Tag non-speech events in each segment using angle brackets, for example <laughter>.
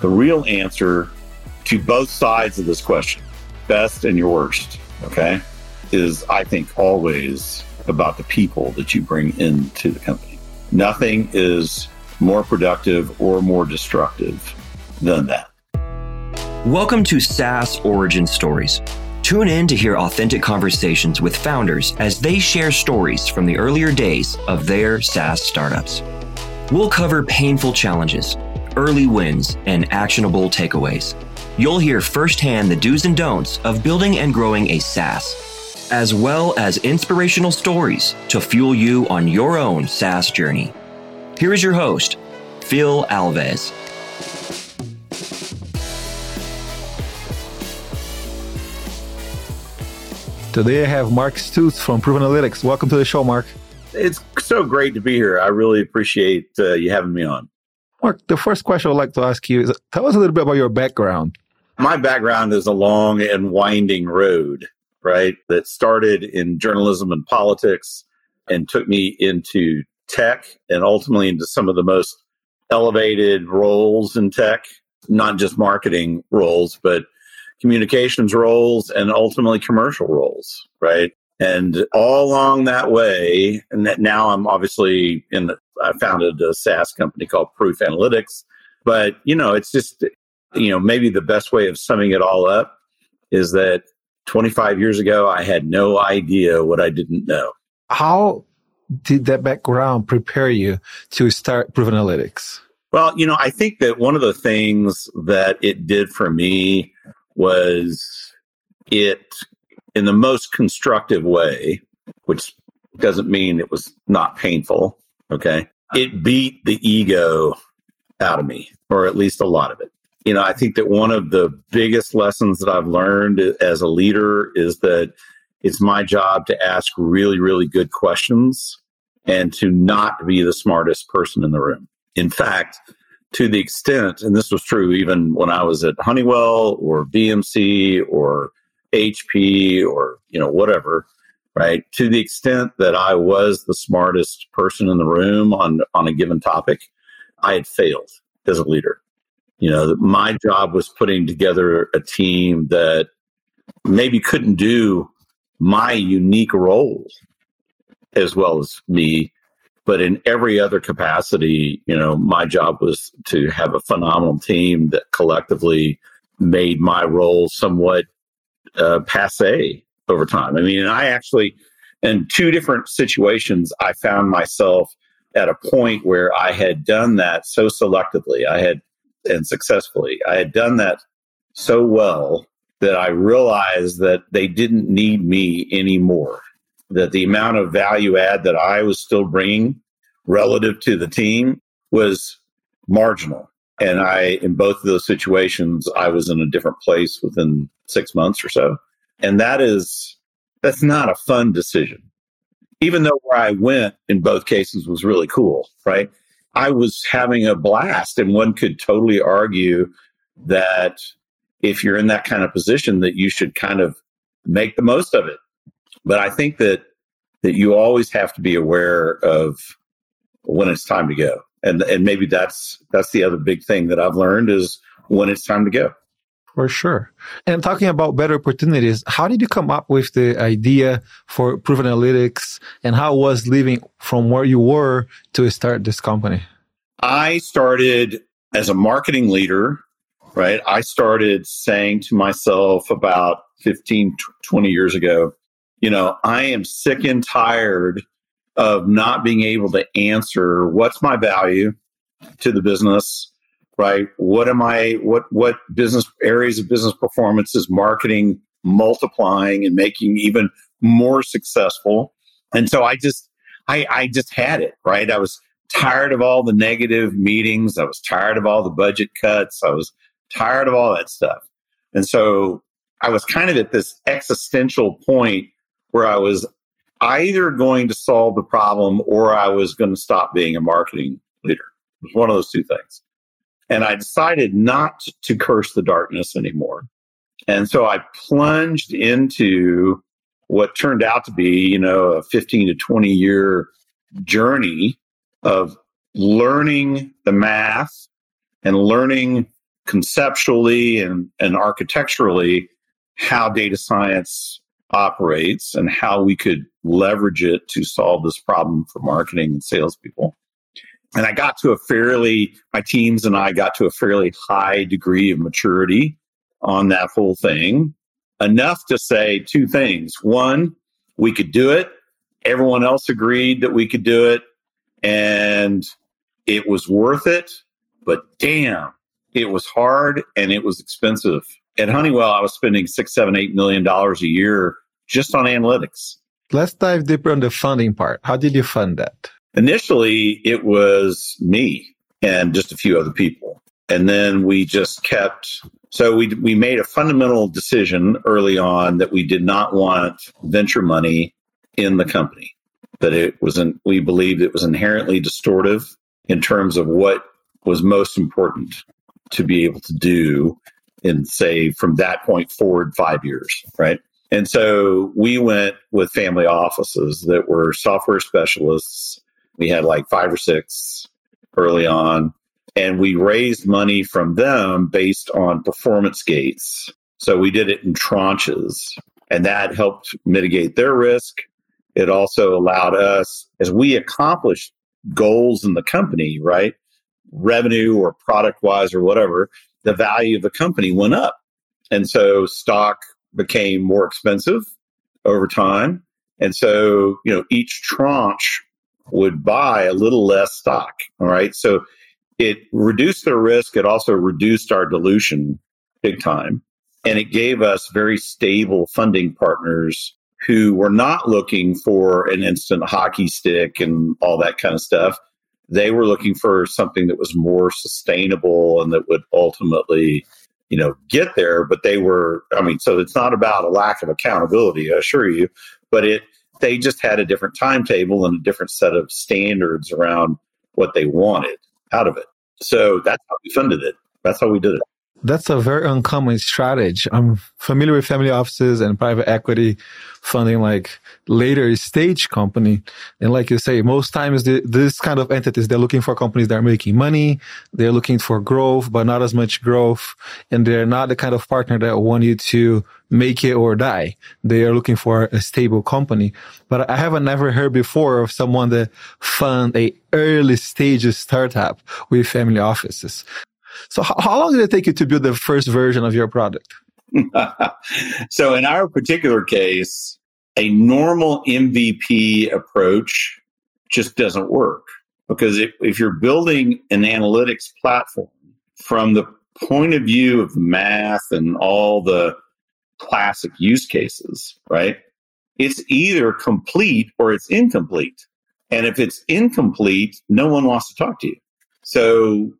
the real answer to both sides of this question, best and your worst, okay, is I think always about the people that you bring into the company. Nothing is more productive or more destructive than that. Welcome to SaaS Origin Stories. Tune in to hear authentic conversations with founders as they share stories from the earlier days of their SaaS startups. We'll cover painful challenges, early wins, and actionable takeaways. You'll hear firsthand the do's and don'ts of building and growing a SaaS, as well as inspirational stories to fuel you on your own SaaS journey. Here is your host, Phil Alves. Today I have Mark Stouse from Proof Analytics. Welcome to the show, Mark. It's so great to be here. I really appreciate uh, you having me on. Mark, the first question I'd like to ask you is tell us a little bit about your background. My background is a long and winding road, right? That started in journalism and politics and took me into tech and ultimately into some of the most elevated roles in tech, not just marketing roles, but communications roles and ultimately commercial roles, right? And all along that way, and that now I'm obviously in the, I founded a SaaS company called Proof Analytics. But, you know, it's just, you know, maybe the best way of summing it all up is that 25 years ago, I had no idea what I didn't know. How did that background prepare you to start Proof Analytics? Well, you know, I think that one of the things that it did for me was it in the most constructive way, which doesn't mean it was not painful. Okay. It beat the ego out of me, or at least a lot of it. You know, I think that one of the biggest lessons that I've learned as a leader is that it's my job to ask really, really good questions and to not be the smartest person in the room. In fact, to the extent, and this was true even when I was at Honeywell or BMC or HP or you know whatever, right? To the extent that I was the smartest person in the room on on a given topic, I had failed as a leader. You know, my job was putting together a team that maybe couldn't do my unique role as well as me but in every other capacity, you know, my job was to have a phenomenal team that collectively made my role somewhat uh, passe over time. I mean, I actually, in two different situations, I found myself at a point where I had done that so selectively. I had, and successfully, I had done that so well that I realized that they didn't need me anymore that the amount of value add that I was still bringing relative to the team was marginal. And I, in both of those situations, I was in a different place within six months or so. And that is, that's not a fun decision. Even though where I went in both cases was really cool, right? I was having a blast, and one could totally argue that if you're in that kind of position, that you should kind of make the most of it but I think that that you always have to be aware of when it's time to go. And and maybe that's that's the other big thing that I've learned is when it's time to go. For sure. And talking about better opportunities, how did you come up with the idea for Proof Analytics and how was leaving from where you were to start this company? I started as a marketing leader, right? I started saying to myself about 15, 20 years ago, you know, I am sick and tired of not being able to answer what's my value to the business, right? What am I, what, what business areas of business performance is marketing multiplying and making even more successful? And so I just, I, I just had it, right? I was tired of all the negative meetings. I was tired of all the budget cuts. I was tired of all that stuff. And so I was kind of at this existential point where I was either going to solve the problem or I was going to stop being a marketing leader. It was one of those two things. And I decided not to curse the darkness anymore. And so I plunged into what turned out to be, you know, a 15 to 20 year journey of learning the math and learning conceptually and, and architecturally how data science operates and how we could leverage it to solve this problem for marketing and salespeople. And I got to a fairly, my teams and I got to a fairly high degree of maturity on that whole thing, enough to say two things. One, we could do it. Everyone else agreed that we could do it. And it was worth it. But damn, it was hard and it was expensive. At Honeywell, I was spending six, seven, eight million dollars a year just on analytics. Let's dive deeper on the funding part. How did you fund that? Initially, it was me and just a few other people. And then we just kept, so we, we made a fundamental decision early on that we did not want venture money in the company, that it wasn't, we believed it was inherently distortive in terms of what was most important to be able to do in, say, from that point forward, five years, right? And so we went with family offices that were software specialists. We had like five or six early on, and we raised money from them based on performance gates. So we did it in tranches, and that helped mitigate their risk. It also allowed us, as we accomplished goals in the company, right? Revenue or product wise or whatever, the value of the company went up. And so stock became more expensive over time. And so, you know, each tranche would buy a little less stock. All right. So it reduced their risk. It also reduced our dilution big time. And it gave us very stable funding partners who were not looking for an instant hockey stick and all that kind of stuff. They were looking for something that was more sustainable and that would ultimately, you know, get there. But they were, I mean, so it's not about a lack of accountability, I assure you, but it, they just had a different timetable and a different set of standards around what they wanted out of it. So that's how we funded it. That's how we did it. That's a very uncommon strategy. I'm familiar with family offices and private equity funding like later stage company. And like you say, most times the, this kind of entities, they're looking for companies that are making money. They're looking for growth, but not as much growth. And they're not the kind of partner that want you to make it or die. They are looking for a stable company. But I haven't never heard before of someone that fund a early stage startup with family offices. So how, how long did it take you to build the first version of your product? <laughs> so in our particular case, a normal MVP approach just doesn't work because if, if you're building an analytics platform from the point of view of math and all the classic use cases, right? It's either complete or it's incomplete. And if it's incomplete, no one wants to talk to you. So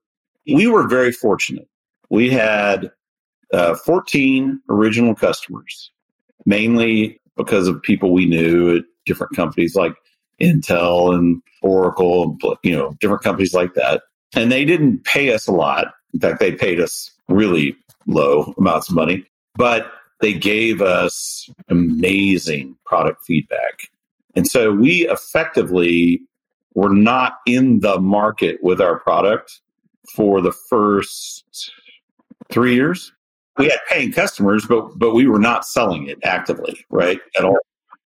we were very fortunate. We had uh, 14 original customers, mainly because of people we knew at different companies like Intel and Oracle, you know, different companies like that. And they didn't pay us a lot. In fact, they paid us really low amounts of money, but they gave us amazing product feedback. And so we effectively were not in the market with our product for the first three years. We had paying customers, but but we were not selling it actively, right, at all.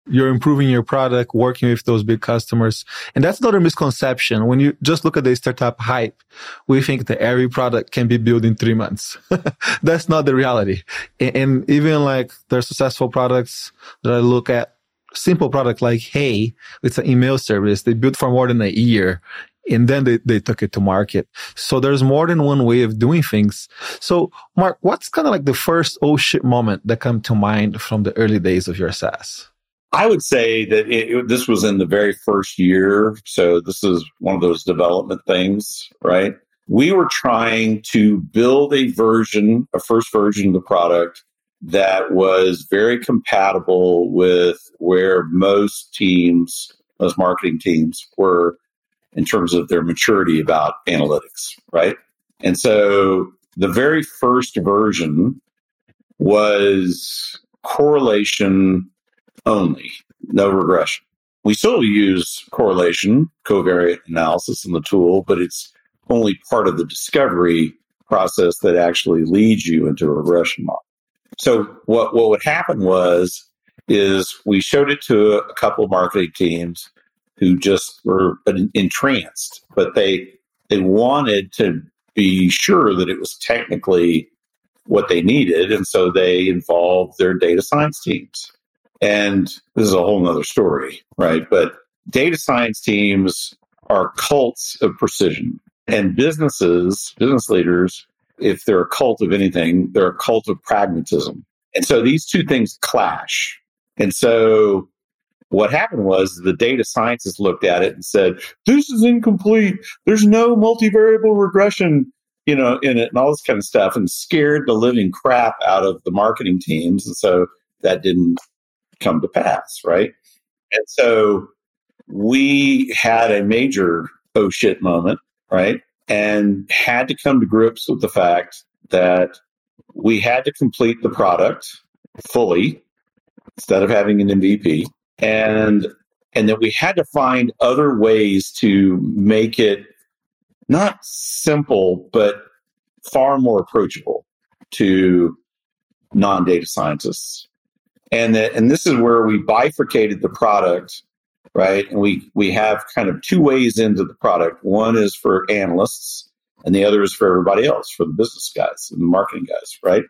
You're improving your product, working with those big customers. And that's another misconception. When you just look at the startup hype, we think that every product can be built in three months. <laughs> that's not the reality. And even like there are successful products that I look at, simple product like Hey, it's an email service. They built for more than a year and then they, they took it to market. So there's more than one way of doing things. So Mark, what's kind of like the first oh shit moment that come to mind from the early days of your SaaS? I would say that it, it, this was in the very first year. So this is one of those development things, right? We were trying to build a version, a first version of the product that was very compatible with where most teams, most marketing teams were in terms of their maturity about analytics, right? And so the very first version was correlation only, no regression. We still use correlation, covariate analysis in the tool, but it's only part of the discovery process that actually leads you into a regression model. So what, what would happen was, is we showed it to a couple marketing teams who just were entranced, but they, they wanted to be sure that it was technically what they needed. And so they involved their data science teams. And this is a whole nother story, right? But data science teams are cults of precision. And businesses, business leaders, if they're a cult of anything, they're a cult of pragmatism. And so these two things clash. And so what happened was the data scientists looked at it and said, this is incomplete. There's no multivariable regression, you know, in it and all this kind of stuff and scared the living crap out of the marketing teams. And so that didn't come to pass, right? And so we had a major oh shit moment, right? And had to come to grips with the fact that we had to complete the product fully instead of having an MVP. And and that we had to find other ways to make it not simple, but far more approachable to non data scientists. And that, and this is where we bifurcated the product right? And we we have kind of two ways into the product. One is for analysts, and the other is for everybody else, for the business guys and the marketing guys, right?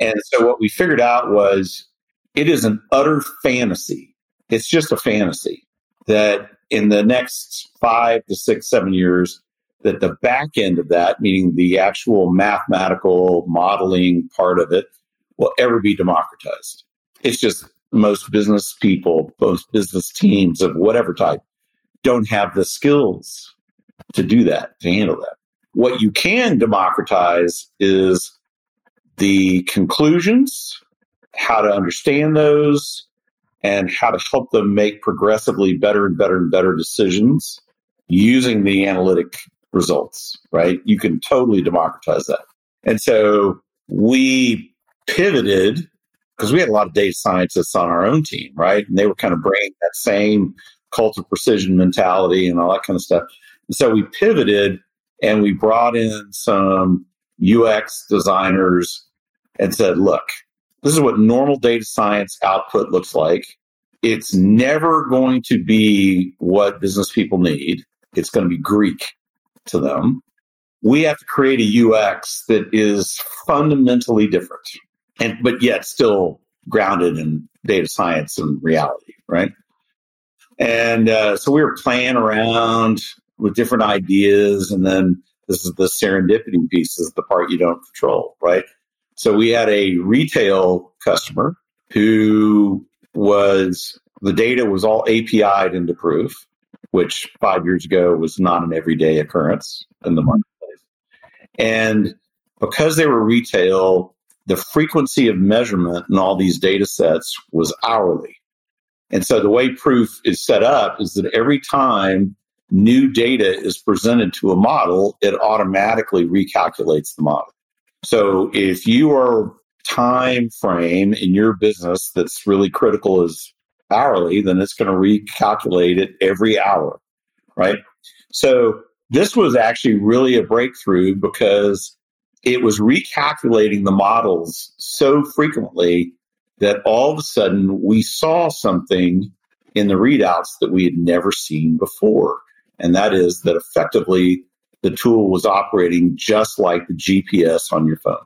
And so what we figured out was it is an utter fantasy. It's just a fantasy that in the next five to six, seven years, that the back end of that, meaning the actual mathematical modeling part of it, will ever be democratized. It's just most business people, most business teams of whatever type, don't have the skills to do that, to handle that. What you can democratize is the conclusions, how to understand those, and how to help them make progressively better and better and better decisions using the analytic results, right? You can totally democratize that. And so we pivoted because we had a lot of data scientists on our own team, right? And they were kind of bringing that same cult of precision mentality and all that kind of stuff. And so we pivoted and we brought in some UX designers and said, look, this is what normal data science output looks like. It's never going to be what business people need. It's going to be Greek to them. We have to create a UX that is fundamentally different and but yet still grounded in data science and reality, right? And uh, so we were playing around with different ideas, and then this is the serendipity piece is the part you don't control, right? So we had a retail customer who was the data was all API'd into proof, which five years ago was not an everyday occurrence in the marketplace. And because they were retail, the frequency of measurement in all these data sets was hourly. And so the way proof is set up is that every time new data is presented to a model, it automatically recalculates the model. So if your time frame in your business that's really critical is hourly, then it's going to recalculate it every hour, right? So this was actually really a breakthrough because it was recalculating the models so frequently that all of a sudden we saw something in the readouts that we had never seen before. And that is that effectively the tool was operating just like the GPS on your phone.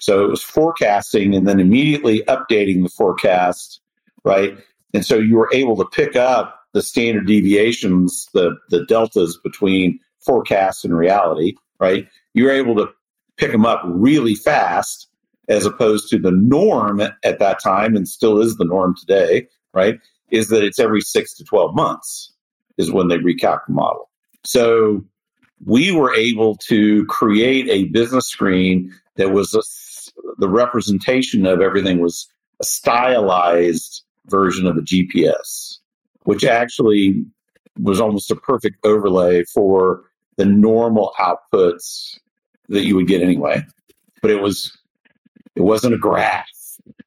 So it was forecasting and then immediately updating the forecast, right? And so you were able to pick up the standard deviations, the, the deltas between forecast and reality, right? You were able to pick them up really fast as opposed to the norm at that time and still is the norm today, right? Is that it's every six to 12 months is when they recalculate the model. So we were able to create a business screen that was a, the representation of everything was a stylized version of a GPS, which actually was almost a perfect overlay for the normal outputs that you would get anyway. But it was it wasn't a graph.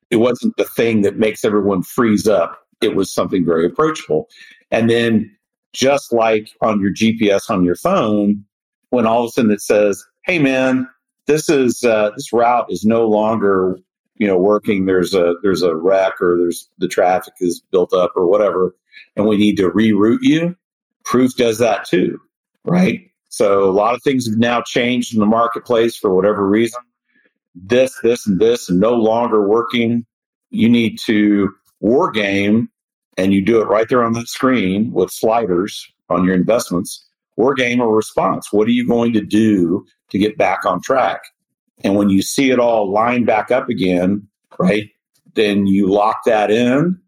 It wasn't the thing that makes everyone freeze up. It was something very approachable. And then just like on your GPS on your phone, when all of a sudden it says, Hey man, this is uh, this route is no longer you know working. There's a there's a wreck or there's the traffic is built up or whatever, and we need to reroute you. Proof does that too, right? So a lot of things have now changed in the marketplace for whatever reason. This, this, and this, and no longer working. You need to war game, and you do it right there on the screen with sliders on your investments. War game or response. What are you going to do to get back on track? And when you see it all line back up again, right, then you lock that in,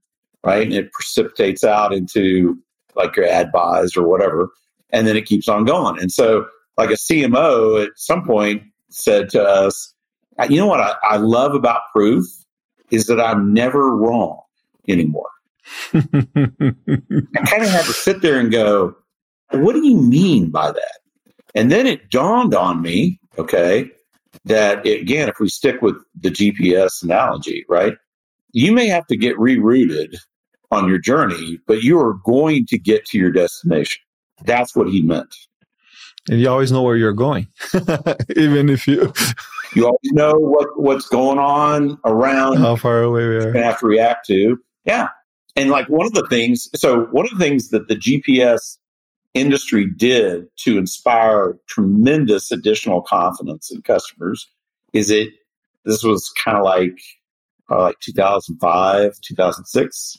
right, and it precipitates out into like your ad buys or whatever and then it keeps on going. And so, like a CMO at some point said to us, you know what I, I love about proof is that I'm never wrong anymore. I <laughs> kind of had to sit there and go, what do you mean by that? And then it dawned on me, okay, that it, again, if we stick with the GPS analogy, right, you may have to get rerouted on your journey, but you are going to get to your destination. That's what he meant. And you always know where you're going, <laughs> even if you you always know what what's going on around. How far away we are. You're have to react to. Yeah, and like one of the things. So one of the things that the GPS industry did to inspire tremendous additional confidence in customers is it. This was kind of like like 2005, 2006.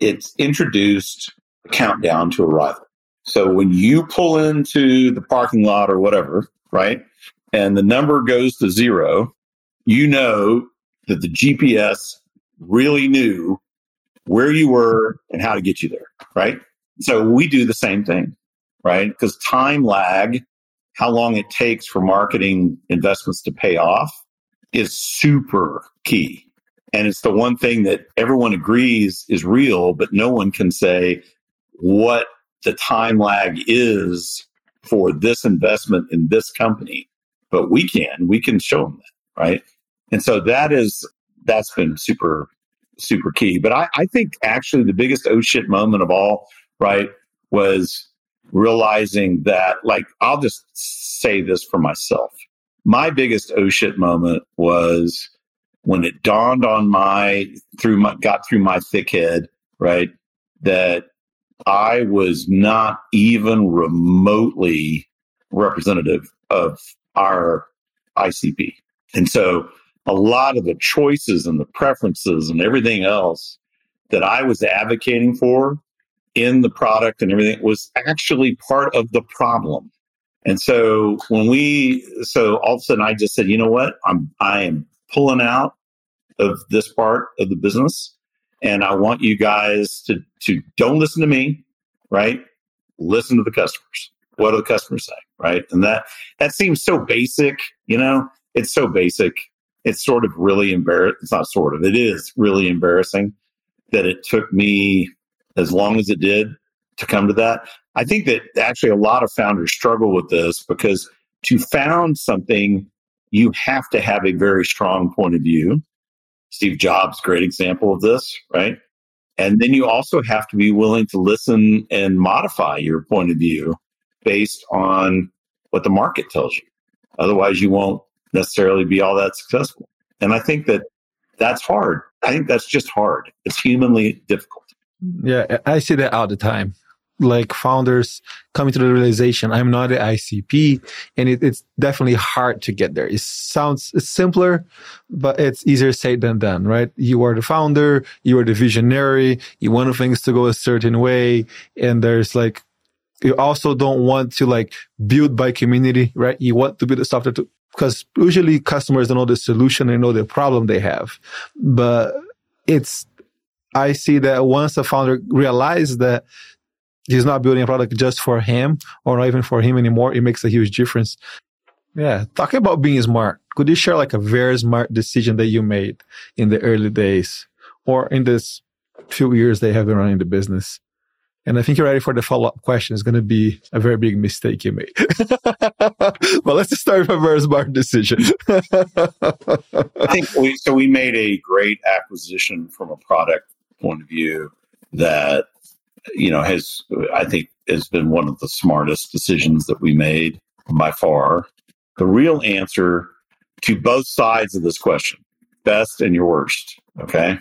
It's introduced a countdown to arrival. So when you pull into the parking lot or whatever, right, and the number goes to zero, you know that the GPS really knew where you were and how to get you there, right? So we do the same thing, right? Because time lag, how long it takes for marketing investments to pay off is super key. And it's the one thing that everyone agrees is real, but no one can say what the time lag is for this investment in this company. But we can, we can show them that, right? And so that is, that's been super, super key. But I, I think actually the biggest oh shit moment of all, right, was realizing that, like, I'll just say this for myself. My biggest oh shit moment was when it dawned on my, through my, got through my thick head, right, that I was not even remotely representative of our ICP. And so a lot of the choices and the preferences and everything else that I was advocating for in the product and everything was actually part of the problem. And so when we, so all of a sudden I just said, you know what? I'm, I am pulling out of this part of the business and I want you guys to to don't listen to me, right? Listen to the customers. What do the customers say, right? And that that seems so basic, you know. It's so basic. It's sort of really embarrassing. It's not sort of. It is really embarrassing that it took me as long as it did to come to that. I think that actually a lot of founders struggle with this because to found something, you have to have a very strong point of view Steve Jobs, great example of this, right? And then you also have to be willing to listen and modify your point of view based on what the market tells you. Otherwise, you won't necessarily be all that successful. And I think that that's hard. I think that's just hard. It's humanly difficult. Yeah, I see that all the time like founders coming to the realization I'm not an ICP and it, it's definitely hard to get there. It sounds simpler, but it's easier said than done, right? You are the founder, you are the visionary, you want things to go a certain way. And there's like, you also don't want to like build by community, right? You want to build the software to, because usually customers don't know the solution, they know the problem they have, but it's, I see that once a founder realizes that he's not building a product just for him or not even for him anymore, it makes a huge difference. Yeah. Talking about being smart, could you share like a very smart decision that you made in the early days or in this few years they have been running the business? And I think you're ready for the follow up question. It's going to be a very big mistake you made. <laughs> but let's start with a very smart decision. <laughs> I think we, so. We made a great acquisition from a product point of view that you know, has, I think, has been one of the smartest decisions that we made by far. The real answer to both sides of this question, best and your worst, okay,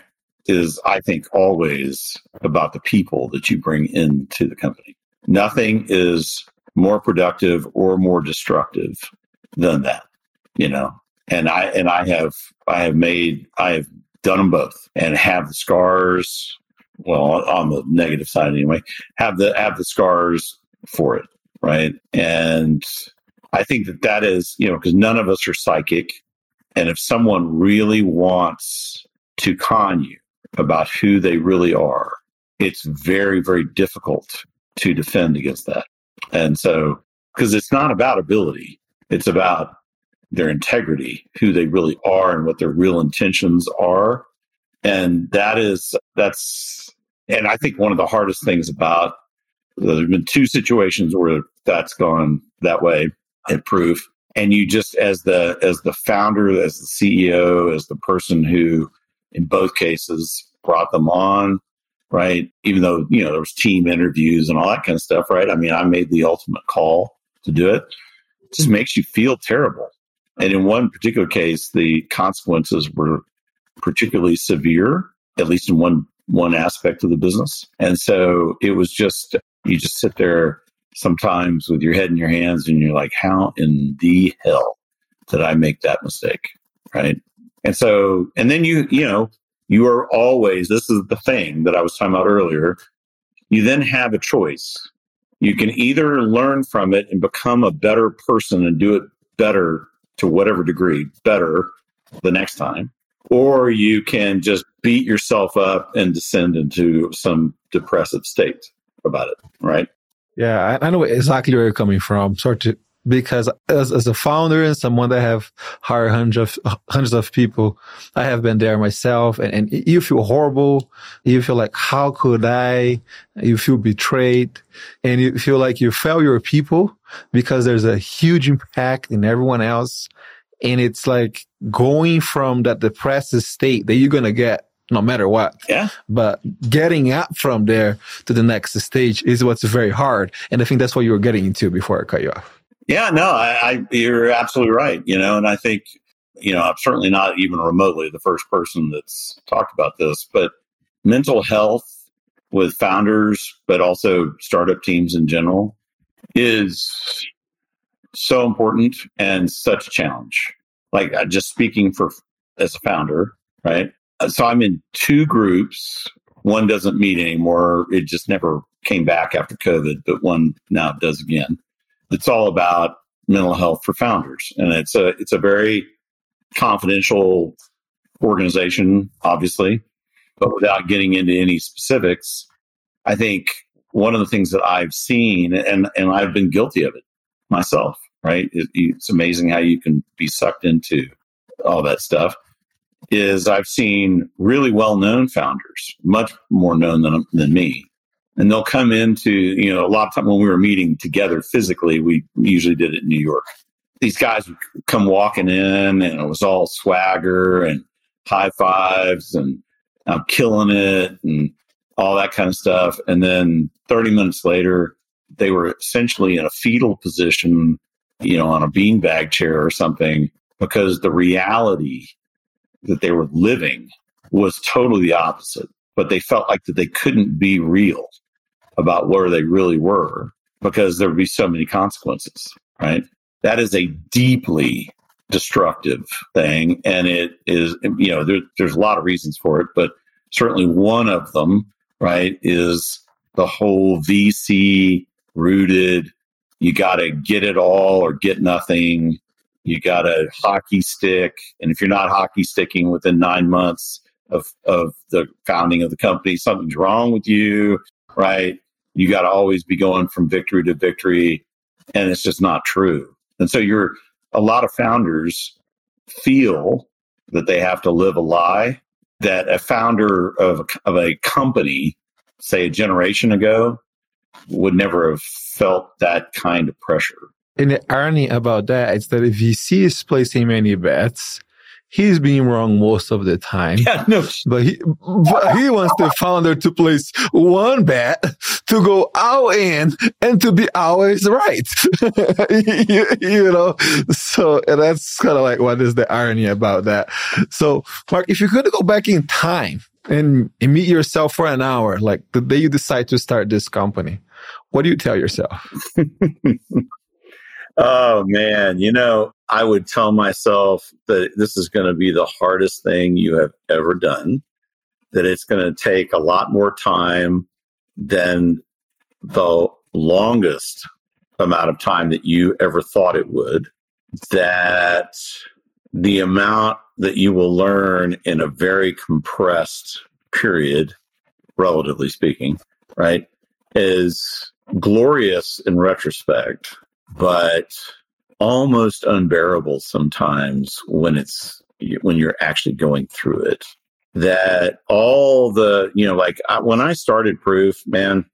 is I think always about the people that you bring into the company. Nothing is more productive or more destructive than that, you know. And I and I have I have made I have done them both and have the scars well on the negative side anyway have the have the scars for it right and i think that that is you know because none of us are psychic and if someone really wants to con you about who they really are it's very very difficult to defend against that and so because it's not about ability it's about their integrity who they really are and what their real intentions are and that is that's and I think one of the hardest things about there's been two situations where that's gone that way at proof. And you just as the as the founder, as the CEO, as the person who in both cases brought them on, right? Even though, you know, there was team interviews and all that kind of stuff, right? I mean, I made the ultimate call to do it. It just makes you feel terrible. And in one particular case, the consequences were particularly severe, at least in one one aspect of the business. And so it was just, you just sit there sometimes with your head in your hands and you're like, how in the hell did I make that mistake? Right. And so, and then you, you know, you are always, this is the thing that I was talking about earlier. You then have a choice. You can either learn from it and become a better person and do it better to whatever degree, better the next time, or you can just beat yourself up and descend into some depressive state about it, right? Yeah, I, know exactly where you're coming from. Sorry of because as, as a founder and someone that have hired hundreds of, hundreds of people, I have been there myself and, and you feel horrible. You feel like, how could I? You feel betrayed and you feel like you fail your people because there's a huge impact in everyone else. And it's like going from that depressive state that you're going to get no matter what. Yeah. But getting up from there to the next stage is what's very hard. And I think that's what you were getting into before I cut you off. Yeah, no, I, I you're absolutely right. You know, and I think, you know, I'm certainly not even remotely the first person that's talked about this, but mental health with founders, but also startup teams in general is so important and such a challenge. Like uh, just speaking for as a founder, right? Uh, so I'm in two groups. One doesn't meet anymore. It just never came back after COVID, but one now does again. It's all about mental health for founders, and it's a it's a very confidential organization, obviously. But without getting into any specifics, I think one of the things that I've seen, and and I've been guilty of it myself, right? It, it's amazing how you can be sucked into all that stuff is I've seen really well known founders, much more known than, than me. And they'll come into, you know, a lot of time when we were meeting together physically, we usually did it in New York. These guys would come walking in and it was all swagger and high fives and I'm killing it and all that kind of stuff. And then 30 minutes later, they were essentially in a fetal position, you know, on a beanbag chair or something because the reality that they were living was totally the opposite. But they felt like that they couldn't be real about where they really were because there would be so many consequences, right? That is a deeply destructive thing. And it is, you know, there, there's a lot of reasons for it, but certainly one of them, right, is the whole VC rooted, you got to get it all or get nothing you got a hockey stick. And if you're not hockey sticking within nine months of, of the founding of the company, something's wrong with you, right? You got to always be going from victory to victory. And it's just not true. And so you're, a lot of founders feel that they have to live a lie that a founder of, of a company, say a generation ago, would never have felt that kind of pressure. And the irony about that is that if VC is placing many bets he's being wrong most of the time. Yeah, no. <laughs> But he, but he wants the founder to place one bet to go all in and to be always right. <laughs> you, you, know, so that's kind of like what is the irony about that. So, Mark, if you could go back in time and, and meet yourself for an hour, like the day you decide to start this company, what do you tell yourself? <laughs> oh man, you know, I would tell myself that this is going to be the hardest thing you have ever done, that it's going to take a lot more time than the longest amount of time that you ever thought it would, that the amount that you will learn in a very compressed period, relatively speaking, right, is glorious in retrospect, but almost unbearable sometimes when it's when you're actually going through it that all the you know like when i started proof man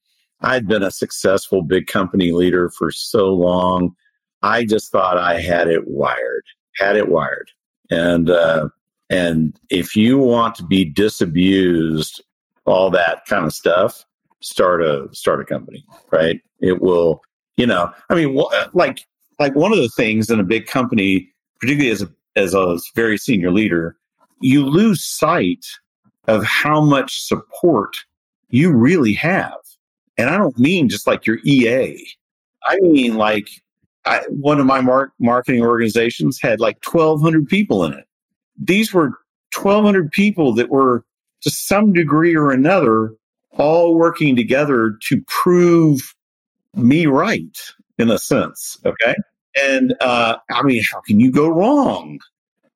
i'd been a successful big company leader for so long i just thought i had it wired had it wired. And uh and if you want to be disabused all that kind of stuff start a start a company right? It will you know i mean like like one of the things in a big company, particularly as a, as a very senior leader, you lose sight of how much support you really have. And I don't mean just like your EA. I mean like I, one of my mar- marketing organizations had like 1,200 people in it. These were 1,200 people that were to some degree or another all working together to prove me right in a sense. Okay. And uh, I mean, how can you go wrong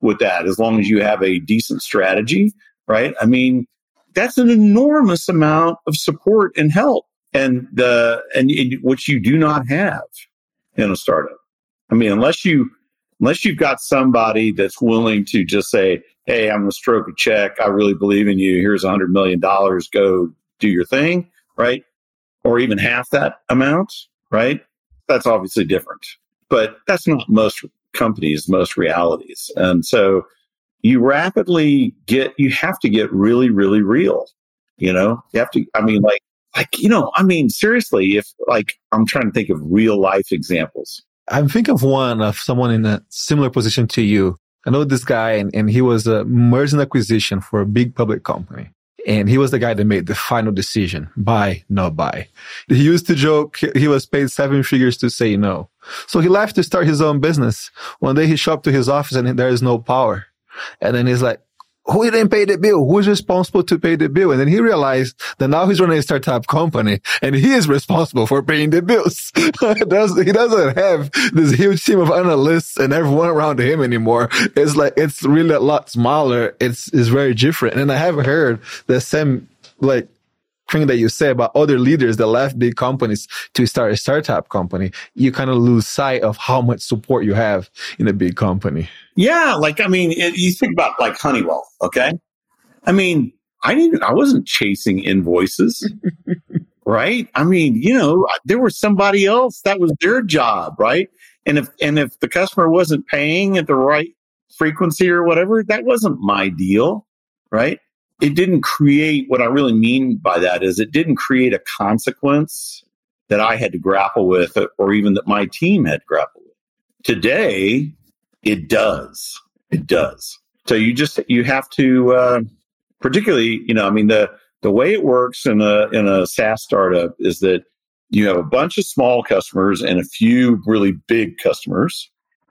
with that as long as you have a decent strategy, right? I mean, that's an enormous amount of support and help, and the and, and which you do not have in a startup. I mean, unless you unless you've got somebody that's willing to just say, "Hey, I'm going to stroke a check. I really believe in you. Here's a hundred million dollars. Go do your thing," right? Or even half that amount, right? That's obviously different but that's not most companies, most realities. And so you rapidly get, you have to get really, really real. You know, you have to, I mean, like, like, you know, I mean, seriously, if like, I'm trying to think of real life examples. I'm thinking of one of someone in a similar position to you. I know this guy and, and he was uh, a merger and acquisition for a big public company. And he was the guy that made the final decision, buy, no buy. He used to joke he was paid seven figures to say no. So he left to start his own business. One day he showed up to his office and there is no power. And then he's like, who didn't pay the bill? Who's responsible to pay the bill? And then he realized that now he's running a startup company and he is responsible for paying the bills. <laughs> he doesn't have this huge team of analysts and everyone around him anymore. It's like, it's really a lot smaller. It's, it's very different. And I have heard the same, like, thing that you say about other leaders that left big companies to start a startup company, you kind of lose sight of how much support you have in a big company. Yeah, like I mean, it, you think about like Honeywell, okay? I mean, I didn't, I wasn't chasing invoices, <laughs> right? I mean, you know, there was somebody else that was their job, right? And if and if the customer wasn't paying at the right frequency or whatever, that wasn't my deal, right? It didn't create what I really mean by that is it didn't create a consequence that I had to grapple with or even that my team had grappled with. Today, it does. It does. So you just you have to, uh, particularly, you know, I mean the the way it works in a in a SaaS startup is that you have a bunch of small customers and a few really big customers.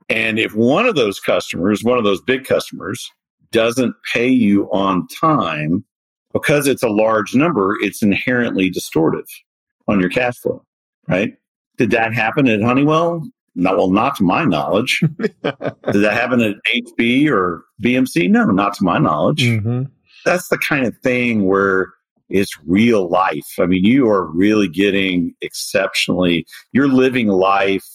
And if one of those customers, one of those big customers, doesn't pay you on time, because it's a large number, it's inherently distortive on your cash flow, right? Did that happen at Honeywell? Not well, not to my knowledge. <laughs> Did that happen at HP or BMC? No, not to my knowledge. Mm-hmm. That's the kind of thing where it's real life. I mean, you are really getting exceptionally, you're living life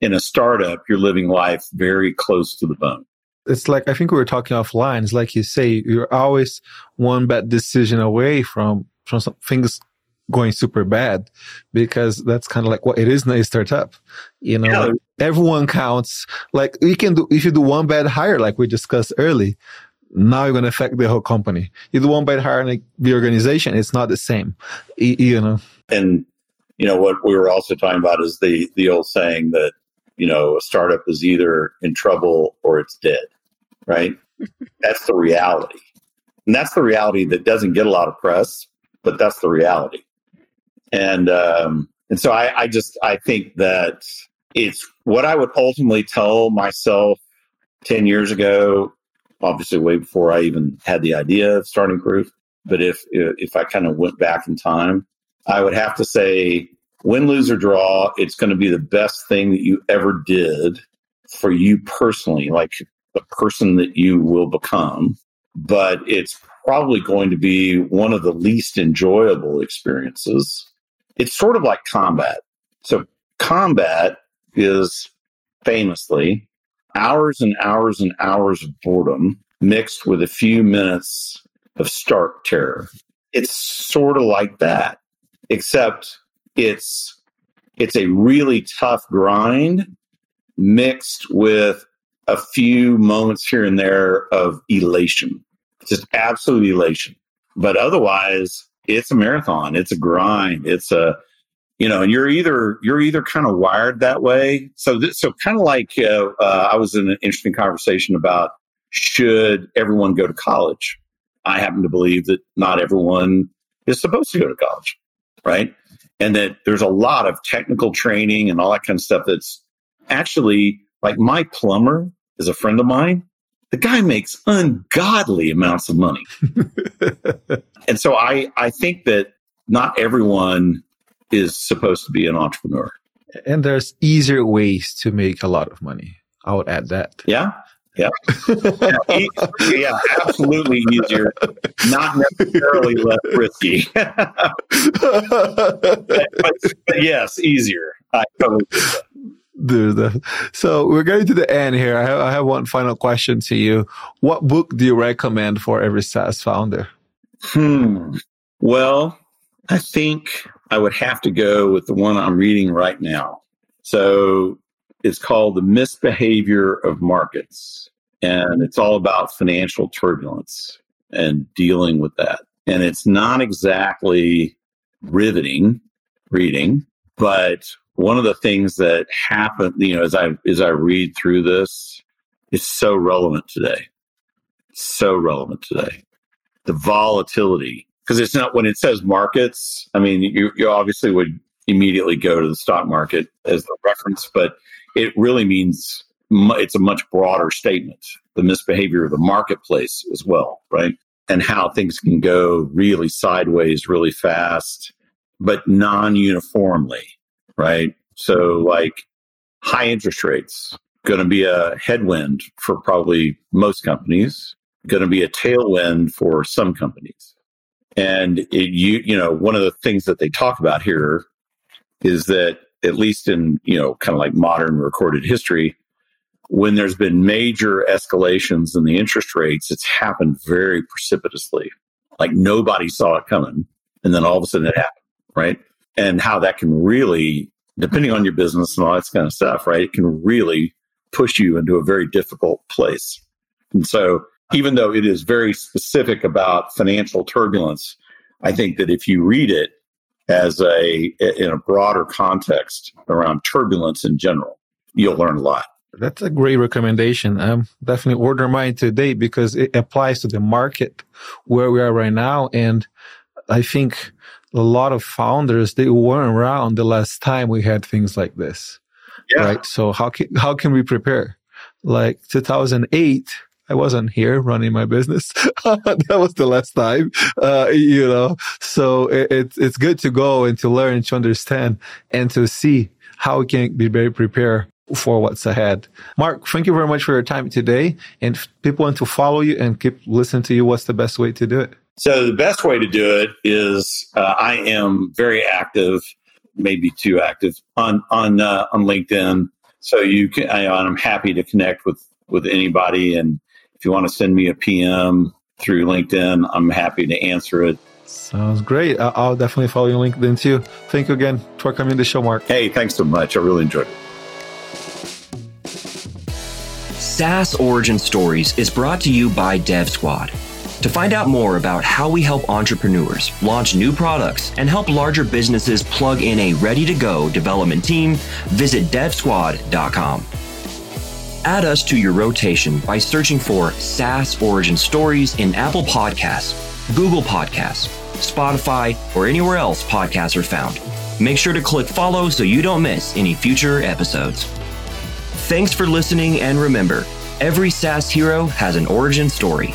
in a startup, you're living life very close to the bone. It's like, I think we were talking offline. It's like you say, you're always one bad decision away from, from some things going super bad because that's kind of like what it is in a startup. You know, Yeah. like everyone counts. Like you can do, if you do one bad hire, like we discussed early, now you're going to affect the whole company. You do one bad hire in like, the organization, it's not the same. Y- You know, And you know what we were also talking about is the the old saying that you know a startup is either in trouble or it's dead, right? <laughs> that's the reality, and that's the reality that doesn't get a lot of press, but that's the reality. And um, and so I, I just I think that it's what I would ultimately tell myself ten years ago, obviously way before I even had the idea of starting Proof. But if if I kind of went back in time, I would have to say win, lose, or draw, it's going to be the best thing that you ever did for you personally, like the person that you will become. But it's probably going to be one of the least enjoyable experiences. It's sort of like combat. So, combat is famously hours and hours and hours of boredom mixed with a few minutes of stark terror. It's sort of like that except it's it's a really tough grind mixed with a few moments here and there of elation just absolute elation. But otherwise it's a marathon. It's a grind. It's a you know and you're either you're either kind of wired that way. So th- so kind of like uh, uh, i was in an interesting conversation about should everyone go to college? I happen to believe that not everyone is supposed to go to college right? And that there's a lot of technical training and all that kind of stuff that's actually like my plumber is a friend of mine. The guy makes ungodly amounts of money. <laughs> and so I, I think that not everyone is supposed to be an entrepreneur. and there's easier ways to make a lot of money. I would add that. Yeah. Yeah. yeah, e- yeah, absolutely easier, not necessarily less risky. <laughs> but, but yes, easier. I totally So we're getting to the end here. I have, I have one final question to you. What book do you recommend for every SaaS founder? Hmm. Well, I think I would have to go with the one I'm reading right now. So it's called The Misbehavior of Markets, and it's all about financial turbulence and dealing with that. And it's not exactly riveting reading, but one of the things that happened, you know, as I as I read through this, is so relevant today. So relevant today. The volatility because it's not when it says markets i mean you, you obviously would immediately go to the stock market as the reference but it really means it's a much broader statement the misbehavior of the marketplace as well right? And how things can go really sideways really fast but non-uniformly right so like high interest rates going to be a headwind for probably most companies going to be a tailwind for some companies. And it, you, you know, one of the things that they talk about here is that at least in, you know, kind of like modern recorded history, when there's been major escalations in the interest rates, it's happened very precipitously. Like nobody saw it coming. And then all of a sudden it happened, right? And how that can really, depending on your business and all that kind of stuff, right? It can really push you into a very difficult place. And so, even though it is very specific about financial turbulence, I think that if you read it as a in a broader context around turbulence in general, you'll learn a lot. That's a great recommendation. I'm definitely order mine today because it applies to the market where we are right now. And I think a lot of founders, they weren't around the last time we had things like this. Right. So how can, how can we prepare? Like 2008, I wasn't here running my business. <laughs> that was the last time, uh, you know. So it, it's it's good to go and to learn, to understand, and to see how we can be very prepared for what's ahead. Mark, thank you very much for your time today. And if people want to follow you and keep listening to you, what's the best way to do it? So the best way to do it is uh, I am very active, maybe too active on on uh, on LinkedIn. So you can, I, I'm happy to connect with with anybody, and if you want to send me a PM through LinkedIn, I'm happy to answer it. Sounds great. I'll definitely follow you on LinkedIn too. Thank you again for coming to the show, Mark. Hey, thanks so much. I really enjoyed it. SaaS Origin Stories is brought to you by DevSquad. To find out more about how we help entrepreneurs launch new products and help larger businesses plug in a ready to go development team, visit devsquad.com. Add us to your rotation by searching for SaaS Origin Stories in Apple Podcasts, Google Podcasts, Spotify, or anywhere else podcasts are found. Make sure to click follow so you don't miss any future episodes. Thanks for listening, and remember, every SaaS hero has an origin story.